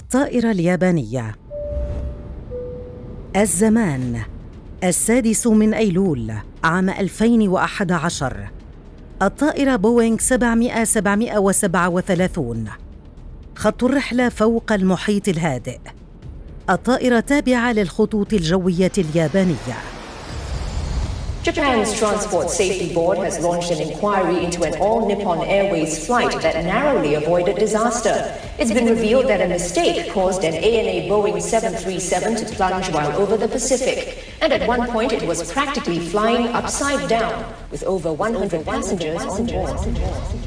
الطائرة اليابانية. الزمان السادس من أيلول عام 2011 الطائرة بوينغ 700 737 خط الرحلة فوق المحيط الهادئ. الطائرة تابعة للخطوط الجوية اليابانية. Japan's Transport Safety Board has launched an inquiry into an all Nippon Airways flight that narrowly avoided disaster. It's been revealed that a mistake caused an ANA Boeing 737 to plunge while over the Pacific. And at one point, it was practically flying upside down with over 100 passengers on board.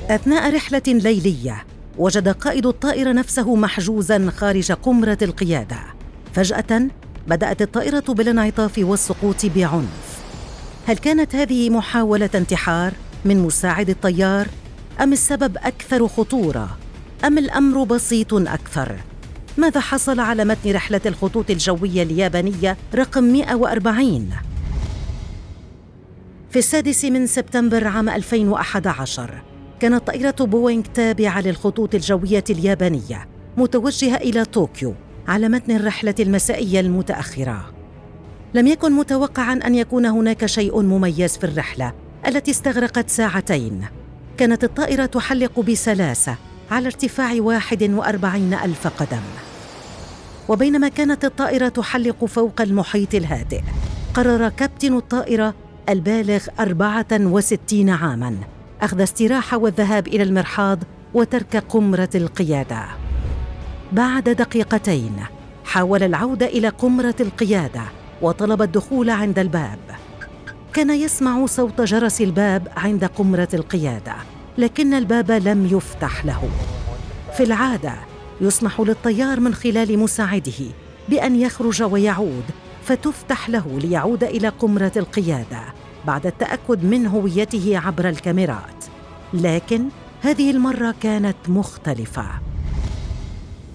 أثناء رحلة ليلية وجد قائد الطائرة نفسه محجوزا خارج قمرة القيادة. فجأة بدأت الطائرة بالانعطاف والسقوط بعنف. هل كانت هذه محاولة انتحار من مساعد الطيار؟ أم السبب أكثر خطورة؟ أم الأمر بسيط أكثر؟ ماذا حصل على متن رحلة الخطوط الجوية اليابانية رقم 140 في السادس من سبتمبر عام 2011 كانت طائرة بوينغ تابعة للخطوط الجوية اليابانية متوجهة إلى طوكيو على متن الرحلة المسائية المتأخرة. لم يكن متوقعا أن يكون هناك شيء مميز في الرحلة التي استغرقت ساعتين. كانت الطائرة تحلق بسلاسة على ارتفاع 41 ألف قدم. وبينما كانت الطائرة تحلق فوق المحيط الهادئ قرر كابتن الطائرة البالغ 64 عاماً أخذ استراحة والذهاب إلى المرحاض وترك قمرة القيادة. بعد دقيقتين حاول العودة إلى قمرة القيادة وطلب الدخول عند الباب. كان يسمع صوت جرس الباب عند قمرة القيادة لكن الباب لم يفتح له. في العادة يسمح للطيار من خلال مساعده بأن يخرج ويعود فتفتح له ليعود إلى قمرة القيادة بعد التأكد من هويته عبر الكاميرات. لكن هذه المرة كانت مختلفة.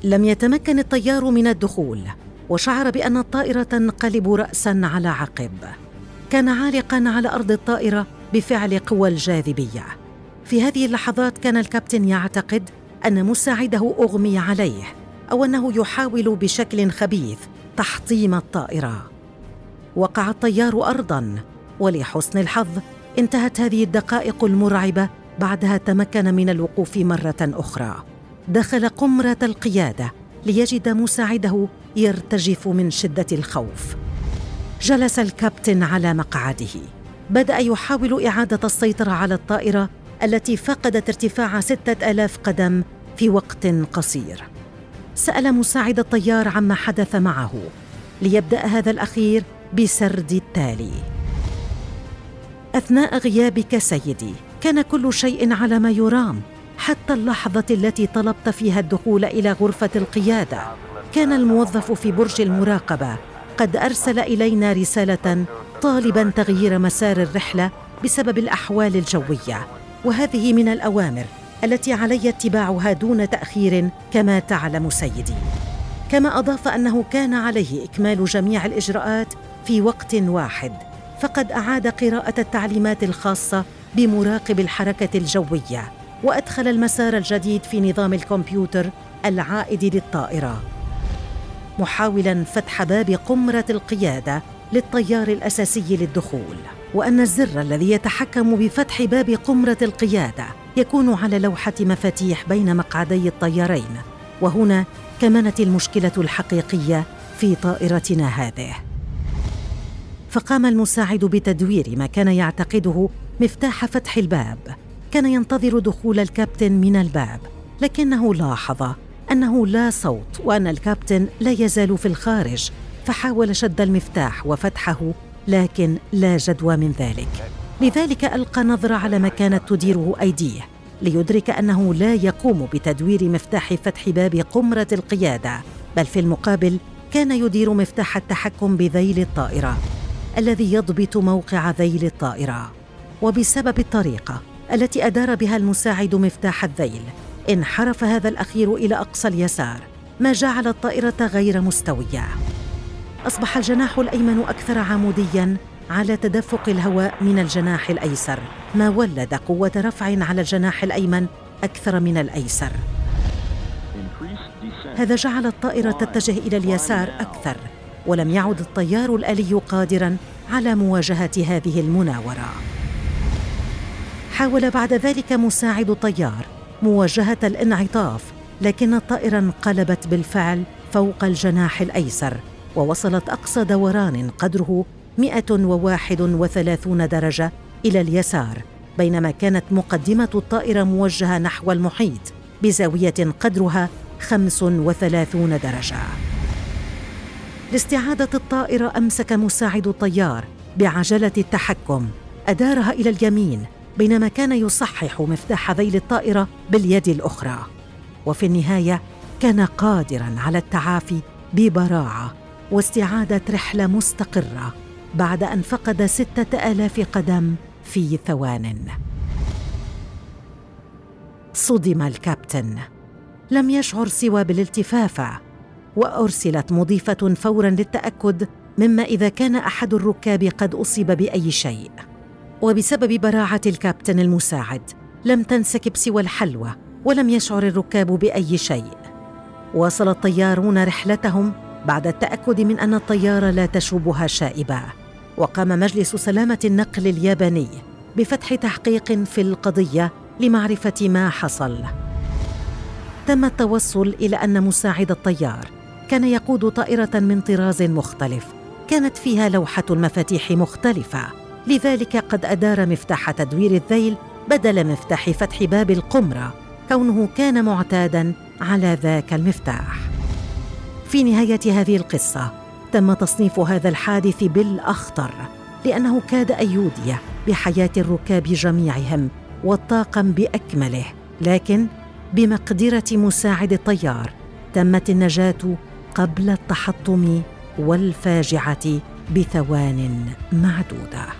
لم يتمكن الطيار من الدخول وشعر بأن الطائرة تنقلب راسا على عقب. كان عالقا على أرض الطائرة بفعل قوى الجاذبية. في هذه اللحظات كان الكابتن يعتقد أن مساعده أغمي عليه أو أنه يحاول بشكل خبيث تحطيم الطائرة. وقع الطيار ارضا ولحسن الحظ انتهت هذه الدقائق المرعبة بعدها تمكن من الوقوف مرة أخرى. دخل قمرة القيادة ليجد مساعده يرتجف من شدة الخوف. جلس الكابتن على مقعده. بدأ يحاول إعادة السيطرة على الطائرة التي فقدت ارتفاع ستة آلاف قدم في وقت قصير. سأل مساعد الطيار عما حدث معه. ليبدأ هذا الأخير بسرد التالي. أثناء غيابك سيدي كان كل شيء على ما يرام. حتى اللحظة التي طلبت فيها الدخول إلى غرفة القيادة. كان الموظف في برج المراقبة قد أرسل إلينا رسالة طالبا تغيير مسار الرحلة بسبب الأحوال الجوية. وهذه من الأوامر التي علي اتباعها دون تأخير كما تعلم سيدي. كما أضاف أنه كان عليه إكمال جميع الإجراءات في وقت واحد فقد أعاد قراءة التعليمات الخاصة بمراقب الحركة الجوية. وأدخل المسار الجديد في نظام الكمبيوتر العائد للطائرة. محاولا فتح باب قمرة القيادة للطيار الأساسي للدخول. وأن الزر الذي يتحكم بفتح باب قمرة القيادة يكون على لوحة مفاتيح بين مقعدي الطيارين. وهنا كمنت المشكلة الحقيقية في طائرتنا هذه. فقام المساعد بتدوير ما كان يعتقده مفتاح فتح الباب. كان ينتظر دخول الكابتن من الباب لكنه لاحظ أنه لا صوت وأن الكابتن لا يزال في الخارج فحاول شد المفتاح وفتحه لكن لا جدوى من ذلك. لذلك ألقى نظرة على ما كانت تديره أيديه ليدرك أنه لا يقوم بتدوير مفتاح فتح باب قمرة القيادة بل في المقابل كان يدير مفتاح التحكم بذيل الطائرة الذي يضبط موقع ذيل الطائرة. وبسبب الطريقة التي أدار بها المساعد مفتاح الذيل. انحرف هذا الأخير إلى أقصى اليسار ما جعل الطائرة غير مستوية. أصبح الجناح الأيمن أكثر عموديا على تدفق الهواء من الجناح الأيسر ما ولد قوة رفع على الجناح الأيمن أكثر من الأيسر. هذا جعل الطائرة تتجه إلى اليسار أكثر ولم يعد الطيار الآلي قادرا على مواجهة هذه المناورة. حاول بعد ذلك مساعد الطيار مواجهة الانعطاف لكن الطائرة انقلبت بالفعل فوق الجناح الأيسر ووصلت أقصى دوران قدره 131 درجة إلى اليسار بينما كانت مقدمة الطائرة موجهة نحو المحيط بزاوية قدرها 35 درجة. لاستعادة الطائرة أمسك مساعد الطيار بعجلة التحكم أدارها إلى اليمين بينما كان يصحح مفتاح ذيل الطائرة باليد الأخرى. وفي النهاية كان قادرا على التعافي ببراعة واستعادة رحلة مستقرة بعد أن فقد ستة آلاف قدم في ثوان. صدم الكابتن. لم يشعر سوى بالالتفافه وأرسلت مضيفة فورا للتأكد مما إذا كان أحد الركاب قد أصيب بأي شيء. وبسبب براعة الكابتن المساعد لم تنسكب سوى الحلوى ولم يشعر الركاب بأي شيء. واصل الطيارون رحلتهم بعد التأكد من أن الطيارة لا تشوبها شائبة. وقام مجلس سلامة النقل الياباني بفتح تحقيق في القضية لمعرفة ما حصل. تم التوصل إلى أن مساعد الطيار كان يقود طائرة من طراز مختلف كانت فيها لوحة المفاتيح مختلفة. لذلك قد أدار مفتاح تدوير الذيل بدل مفتاح فتح باب القمرة كونه كان معتادا على ذاك المفتاح. في نهاية هذه القصة تم تصنيف هذا الحادث بالأخطر لأنه كاد أن يودي بحياة الركاب جميعهم والطاقم بأكمله. لكن بمقدرة مساعد الطيار تمت النجاة قبل التحطم والفاجعة بثوان معدودة.